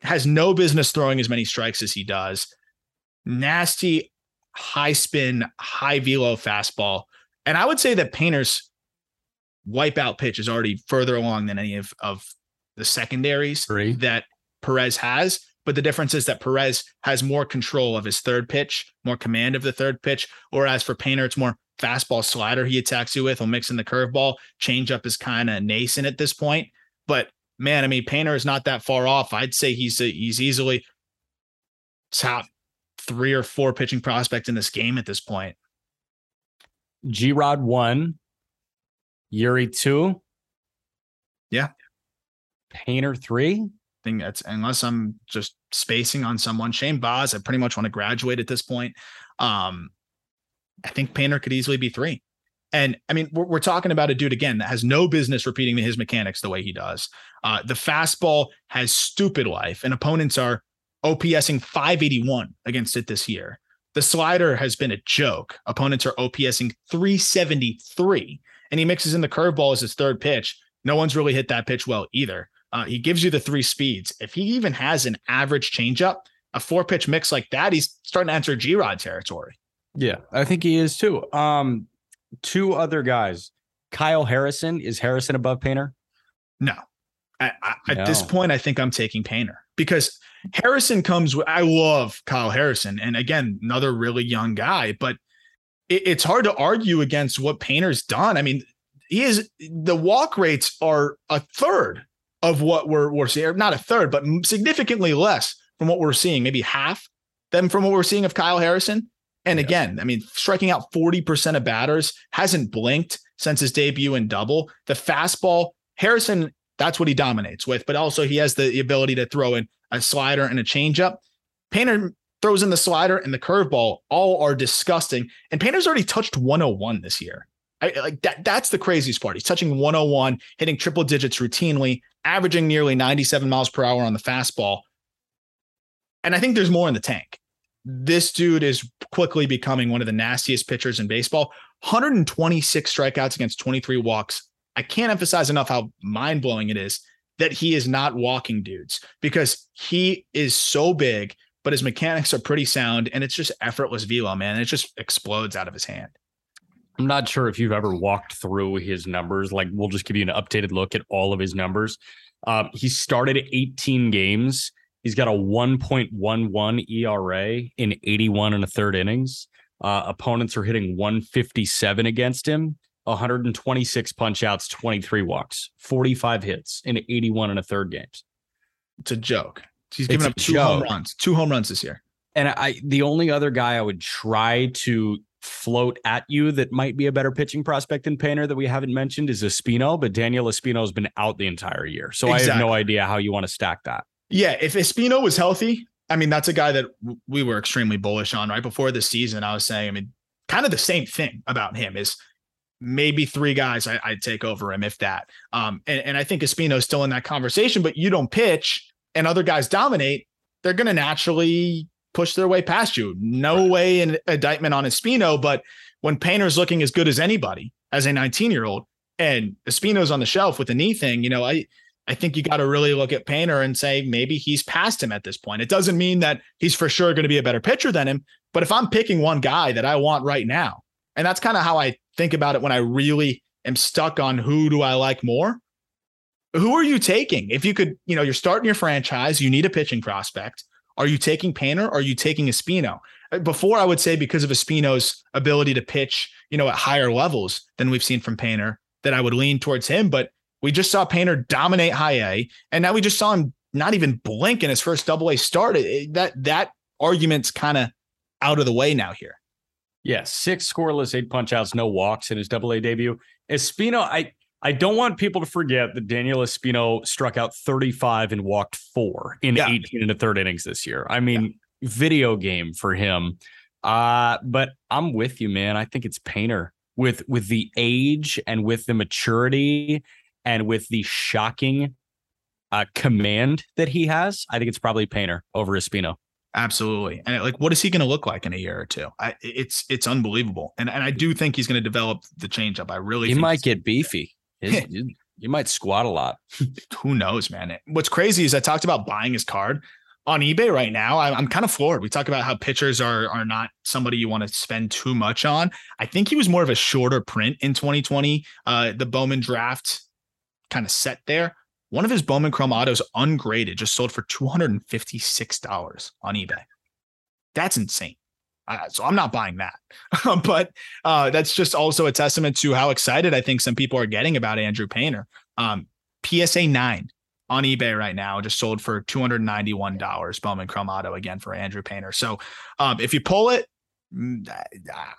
has no business throwing as many strikes as he does. Nasty high spin, high velo fastball. And I would say that Painter's wipeout pitch is already further along than any of, of the secondaries Three. that Perez has. But the difference is that Perez has more control of his third pitch, more command of the third pitch. Whereas for Painter, it's more fastball slider he attacks you with. He'll mix in the curveball. Changeup is kind of nascent at this point. But man, I mean, Painter is not that far off. I'd say he's a, he's easily top three or four pitching prospect in this game at this point. G Rod one, Eury two. Yeah. Painter three. I think that's unless I'm just spacing on someone. Shane Baz, I pretty much want to graduate at this point. Um, I think Painter could easily be three. And I mean, we're, we're talking about a dude again that has no business repeating his mechanics the way he does. Uh, the fastball has stupid life, and opponents are OPSing 581 against it this year. The slider has been a joke. Opponents are OPSing 373, and he mixes in the curveball as his third pitch. No one's really hit that pitch well either. Uh, he gives you the three speeds. If he even has an average changeup, a four pitch mix like that, he's starting to enter G Rod territory. Yeah, I think he is too. Um, two other guys. Kyle Harrison is Harrison above Painter? No. I, I, At this point, I think I'm taking Painter because Harrison comes with, I love Kyle Harrison. And again, another really young guy, but it, it's hard to argue against what Painter's done. I mean, he is the walk rates are a third of what we're, we're seeing, not a third, but significantly less from what we're seeing, maybe half them from what we're seeing of Kyle Harrison. And Yeah. again, I mean, striking out 40% of batters hasn't blinked since his debut in double. The fastball, Harrison, that's what he dominates with, but also he has the ability to throw in a slider and a changeup. Painter throws in the slider and the curveball, all are disgusting. And Painter's already touched 101 this year. I, like that, that's the craziest part. He's touching 101, hitting triple digits routinely, averaging nearly 97 miles per hour on the fastball. And I think there's more in the tank. This dude is quickly becoming one of the nastiest pitchers in baseball. 126 strikeouts against 23 walks. I can't emphasize enough how mind blowing it is that he is not walking dudes because he is so big, but his mechanics are pretty sound and it's just effortless velo, man. It just explodes out of his hand. I'm not sure if you've ever walked through his numbers. Like, we'll just give you an updated look at all of his numbers. Um, he started 18 games. He's got a 1.11 ERA in 81 and a third innings. Uh, opponents are hitting 157 against him, 126 punch outs, 23 walks, 45 hits in 81 and a third games. It's a joke. He's given up two home runs, two home runs this year. And I, the only other guy I would try to float at you that might be a better pitching prospect than Painter that we haven't mentioned is Espino, but Daniel Espino has been out the entire year. So I have no idea how you want to stack that. Yeah, if Espino was healthy, I mean, that's a guy that we were extremely bullish on right before the season. I was saying, I mean, kind of the same thing about him is maybe three guys I, I'd take over him, if that. Um, and, and I think Espino's still in that conversation, but you don't pitch and other guys dominate, they're going to naturally push their way past you. No way an indictment on Espino, but when Painter's looking as good as anybody as a 19 year old and Espino's on the shelf with a knee thing, you know, I, I think you got to really look at Painter and say maybe he's past him at this point. It doesn't mean that he's for sure going to be a better pitcher than him, but if I'm picking one guy that I want right now, and that's kind of how I think about it when I really am stuck on who do I like more, who are you taking? If you could, you know, you're starting your franchise, you need a pitching prospect. Are you taking Painter? Are you taking Espino? Uh, Before I would say because of Espino's ability to pitch, you know, at higher levels than we've seen from Painter, that I would lean towards him. But we just saw Painter dominate high A, and now we just saw him not even blink in his first double A start. That that argument's kind of out of the way now here. Yeah, six scoreless, eight punch outs, no walks in his double A debut. Espino, I I don't want people to forget that Daniel Espino struck out 35 and walked four in Yeah. 18 and a third innings this year. I mean, video game for him. Uh, but I'm with you, man. I think it's Painter with with the age and with the maturity and with the shocking uh command that he has. I think it's probably Painter over Espino. Absolutely. And like, what is he going to look like in a year or two? I, it's it's unbelievable. And and I do think he's going to develop the changeup. I really He might get beefy. <laughs> You might squat a lot. <laughs> who knows, man. What's crazy is I talked about buying his card. on eBay right now, I'm, I'm kind of floored. We talk about how pitchers are are not somebody you want to spend too much on. I think he was more of a shorter print in 2020. Uh, the Bowman draft kind of set there. One of his Bowman Chrome autos ungraded just sold for $256 on eBay. That's insane. Uh, so I'm not buying that. <laughs> but uh, that's just also a testament to how excited I think some people are getting about Andrew Painter. Um, PSA 9 on eBay right now, just sold for $291. Bowman Chrome Auto again for Andrew Painter. So um, if you pull it, mm,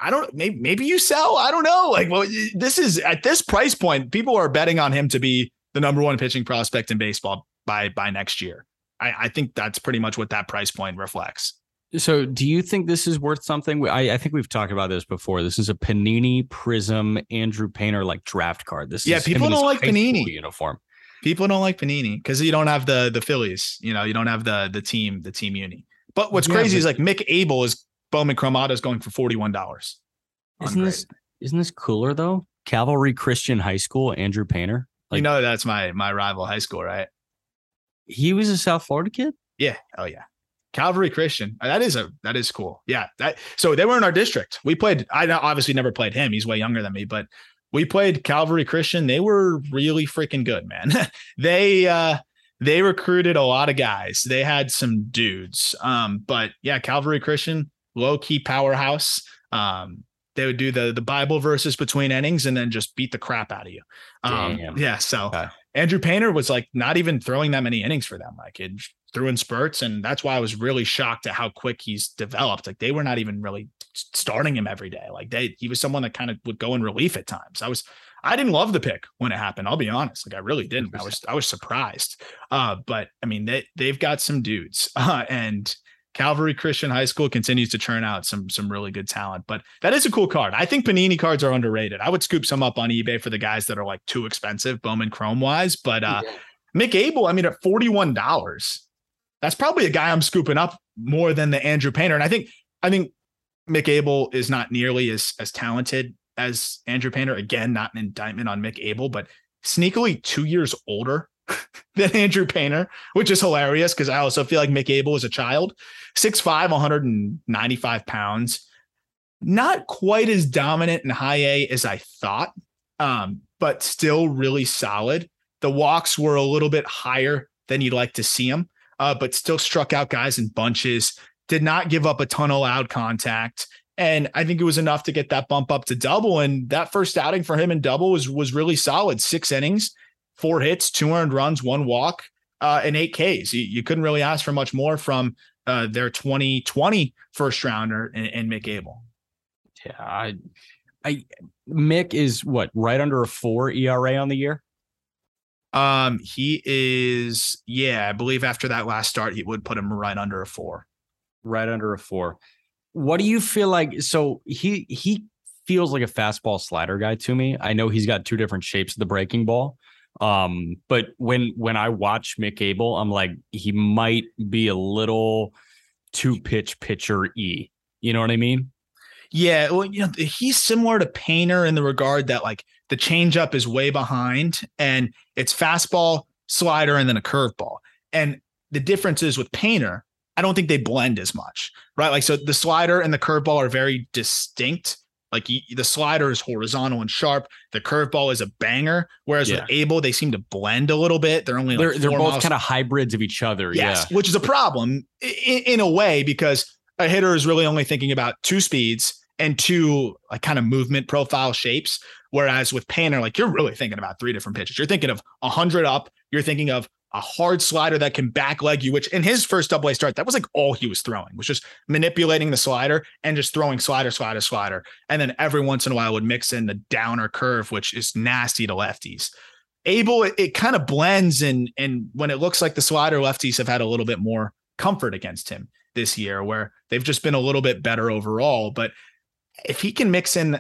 I don't maybe maybe you sell. I don't know. Like, well, this is at this price point, people are betting on him to be the number one pitching prospect in baseball by by next year. I, I think that's pretty much what that price point reflects. So, do you think this is worth something? I, I, think we've talked about this before. This is a Panini Prism Andrew Painter like draft card. This yeah, people don't like Panini uniform. People don't like Panini because you don't have the the Phillies. You know, you don't have the the team the team uni. But what's yeah, crazy but, is like Mick Abel is Bowman Chrome Auto is going for forty one dollars. Isn't this isn't this cooler though? Calvary Christian High School, Andrew Painter. Like, you know that's my my rival high school, right? He was a South Florida kid. Yeah. Oh yeah. Calvary Christian. That is a that is cool. Yeah. That so they were in our district. We played. I obviously never played him. He's way younger than me, but we played Calvary Christian. They were really freaking good, man. <laughs> they uh they recruited a lot of guys. They had some dudes. Um, but yeah, Calvary Christian, low key powerhouse. Um, they would do the the Bible verses between innings and then just beat the crap out of you. Um, yeah. So okay. Andrew Painter was like not even throwing that many innings for them. Like it threw in spurts, and that's why I was really shocked at how quick he's developed. Like they were not even really starting him every day. Like they, he was someone that kind of would go in relief at times. I was, I didn't love the pick when it happened. I'll be honest. Like I really didn't. I was, I was surprised. Uh, but I mean, they they've got some dudes, <laughs> uh, and Calvary Christian High School continues to churn out some some really good talent. But that is a cool card. I think Panini cards are underrated. I would scoop some up on eBay for the guys that are like too expensive, Bowman Chrome wise. But uh, yeah. Mick Abel, I mean, at forty one dollars that's probably a guy I'm scooping up more than the Andrew Painter. And I think I think Mick Abel is not nearly as as talented as Andrew Painter. Again, not an indictment on Mick Abel, but sneakily two years older <laughs> than Andrew Painter, which is hilarious because I also feel like Mick Abel was a child. 6'5, 195 pounds. Not quite as dominant in high A as I thought, um, but still really solid. The walks were a little bit higher than you'd like to see them uh, but still struck out guys in bunches, did not give up a ton of loud contact. And I think it was enough to get that bump up to double. And that first outing for him in double was was really solid. Six innings, four hits, two earned runs, one walk, uh, and eight Ks. You, you couldn't really ask for much more from uh, their 2020 first rounder and, in Mick Abel. Yeah, I, I Mick is what right under a four ERA on the year. Um, he is, yeah, I believe after that last start, he would put him right under a four. Right under a four. What do you feel like? So he he feels like a fastball slider guy to me. I know he's got two different shapes of the breaking ball. Um, but when when I watch Mick Abel, I'm like, he might be a little two pitch pitcher e. You know what I mean? Yeah, well, you know, he's similar to Painter in the regard that like the changeup is way behind and it's fastball, slider, and then a curveball. And the difference is with Painter, I don't think they blend as much, right? Like, so the slider and the curveball are very distinct. Like the slider is horizontal and sharp. The curveball is a banger. Whereas yeah. with Abel, they seem to blend a little bit. They're only they're, they're both kind of hybrids of each other. Yes, yeah. which is a problem in, in a way because a hitter is really only thinking about two speeds and two like kind of movement profile shapes. Whereas with Painter, like you're really thinking about three different pitches. You're thinking of a hundred up. You're thinking of a hard slider that can back leg you, which in his first double A start, that was like all he was throwing, was just manipulating the slider and just throwing slider, slider, slider. And then every once in a while would mix in the downer curve, which is nasty to lefties. Abel, it, it kind of blends and and when it looks like the slider lefties have had a little bit more comfort against him this year, where they've just been a little bit better overall. But if he can mix in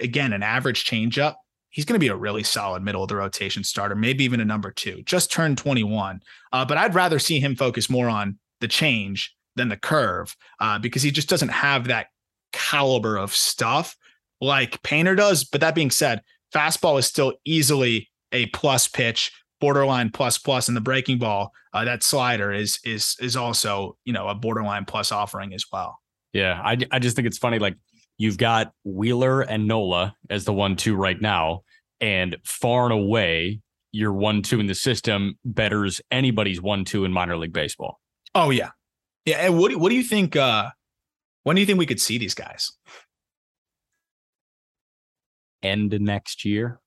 again an average changeup, he's going to be a really solid middle of the rotation starter, maybe even a number two. Just turned 21, uh, but I'd rather see him focus more on the change than the curve uh, because he just doesn't have that caliber of stuff like Painter does. But that being said, fastball is still easily a plus pitch borderline plus plus in the breaking ball, uh, that slider is is is also you know a borderline plus offering as well. Yeah, I I just think it's funny. Like you've got Wheeler and Nola as the one two right now, and far and away your one two in the system betters anybody's one two in minor league baseball. Oh yeah, yeah. And what do, what do you think? uh When do you think we could see these guys? End next year.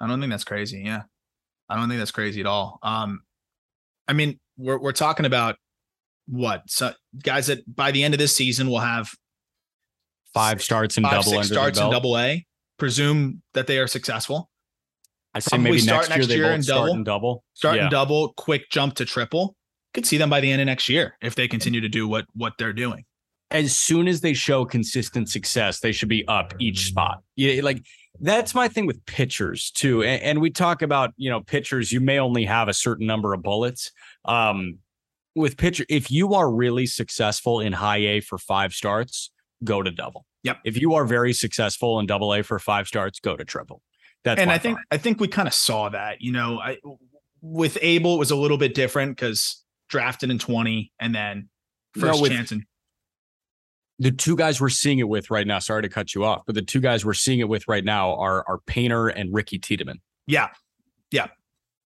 I don't think that's crazy. Yeah. I don't think that's crazy at all. Um, I mean, we're we're talking about what so guys that by the end of this season will have five starts and five, double six starts in double A. Presume that they are successful. I Probably maybe start next year next they year both and start double. and double. Start Yeah. and double, quick jump to triple. Could see them by the end of next year if they continue to do what what they're doing. as soon as they show consistent success, they should be up each spot. Yeah, like that's my thing with pitchers too. And, and we talk about, you know, pitchers, you may only have a certain number of bullets. Um, with pitcher, if you are really successful in high A for five starts, go to double. Yep. If you are very successful in double A for five starts, go to triple. That's and I think thought. I think we kind of saw that. You know, I with Abel it was a little bit different because drafted in 20 and then No, first with- chance in the two guys we're seeing it with right now. Sorry to cut you off, but the two guys we're seeing it with right now are are Painter and Ricky Tiedemann. Yeah. Yeah.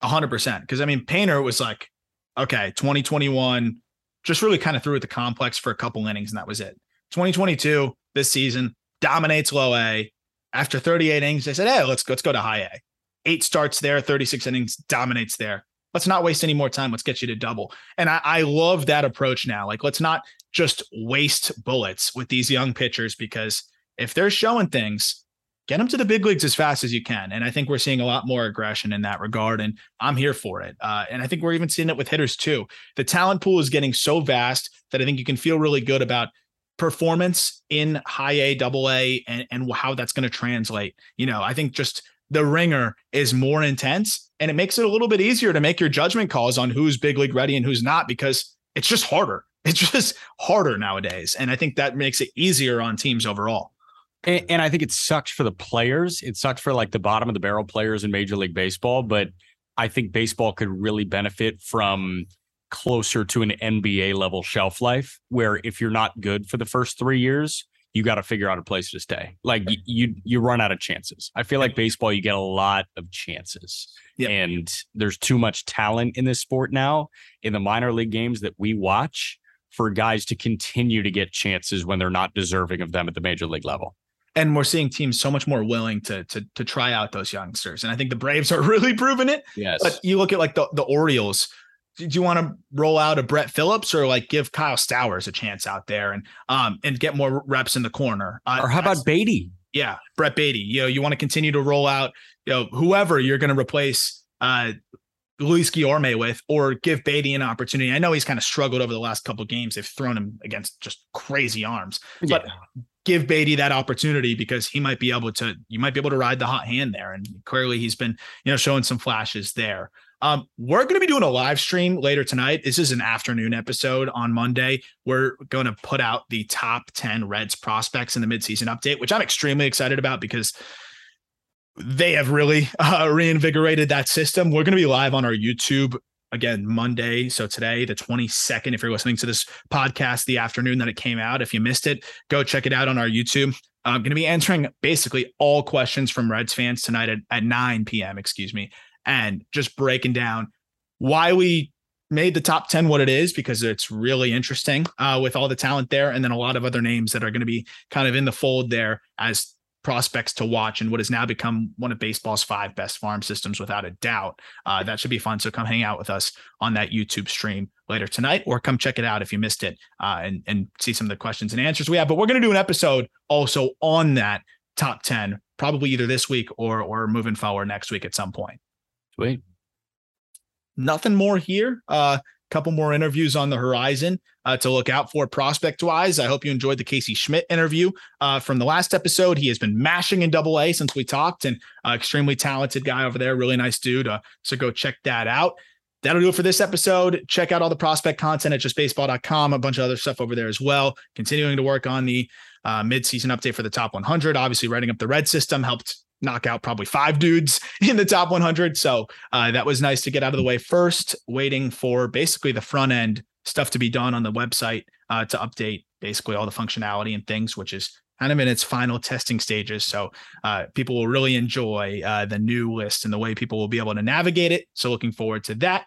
A hundred percent. Cause I mean, Painter was like, okay, 2021, just really kind of threw at the complex for a couple innings, and that was it. 2022, this season, dominates low A. After 38 innings, they said, Hey, let's let's go to high A. Eight starts there, 36 innings, dominates there. Let's not waste any more time. Let's get you to double. And I, I love that approach now. Like, let's not just waste bullets with these young pitchers because if they're showing things, get them to the big leagues as fast as you can. And I think we're seeing a lot more aggression in that regard. And I'm here for it. Uh, and I think we're even seeing it with hitters too. The talent pool is getting so vast that I think you can feel really good about performance in high A, double A, and, and how that's going to translate. You know, I think just the ringer is more intense and it makes it a little bit easier to make your judgment calls on who's big league ready and who's not because it's just harder. <laughs> It's just harder nowadays. And I think that makes it easier on teams overall. And, and I think it sucks for the players. It sucks for like the bottom of the barrel players in Major League Baseball. But I think baseball could really benefit from closer to an NBA level shelf life, where if you're not good for the first three years, you got to figure out a place to stay. Like you, you run out of chances. I feel like baseball, you get a lot of chances, Yep. and there's too much talent in this sport now in the minor league games that we watch for guys to continue to get chances when they're not deserving of them at the major league level. and we're seeing teams so much more willing to to to try out those youngsters. And I think the Braves are <laughs> really proving it. Yes. But you look at like the the Orioles. Do you want to roll out a Brett Phillips or like give Kyle Stowers a chance out there and um and get more reps in the corner? Uh, or how about Baty? yeah, Brett Baty. You know, you want to continue to roll out, you know, whoever you're going to replace uh Luis Guillorme with, or give Baty an opportunity. I know he's kind of struggled over the last couple of games. They've thrown him against just crazy arms, but give Baty that opportunity because he might be able to, you might be able to ride the hot hand there. And clearly he's been, you know, showing some flashes there. Um, we're going to be doing a live stream later tonight. This is an afternoon episode on Monday. We're going to put out the top 10 Reds prospects in the midseason update, which I'm extremely excited about because they have really <laughs> uh, reinvigorated that system. We're going to be live on our YouTube again Monday. So today, the 22nd, if you're listening to this podcast the afternoon that it came out, if you missed it, go check it out on our YouTube. I'm going to be answering basically all questions from Reds fans tonight at, at 9 p.m., excuse me, and just breaking down why we made the top 10 what it is because it's really interesting uh, with all the talent there and then a lot of other names that are going to be kind of in the fold there as prospects to watch and what has now become one of baseball's five best farm systems without a doubt. Uh, that should be fun. So come hang out with us on that YouTube stream later tonight, or come check it out if you missed it uh, and and see some of the questions and answers we have. But we're going to do an episode also on that top ten, probably either this week or or moving forward next week at some point. Sweet. Nothing more here. A uh, couple more interviews on the horizon uh, to look out for prospect wise. I hope you enjoyed the Casey Schmidt interview uh, from the last episode. He has been mashing in double A since we talked and uh, extremely talented guy over there. Really nice dude. Uh, so go check that out. That'll do it for this episode. Check out all the prospect content at justbaseball.com, a bunch of other stuff over there as well. Continuing to work on the uh, mid-season update for the top 100. Obviously, writing up the red system helped knock out probably five dudes <laughs> in the top 100. So uh, that was nice to get out of the way first, waiting for basically the front end stuff to be done on the website uh, to update basically all the functionality and things, which is kind of in its final testing stages. So uh, people will really enjoy uh, the new list and the way people will be able to navigate it. So looking forward to that.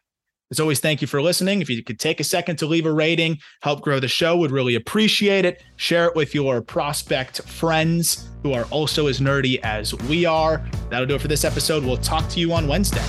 As always, thank you for listening. If you could take a second to leave a rating, help grow the show, would really appreciate it. Share it with your prospect friends who are also as nerdy as we are. That'll do it for this episode. We'll talk to you on Wednesday.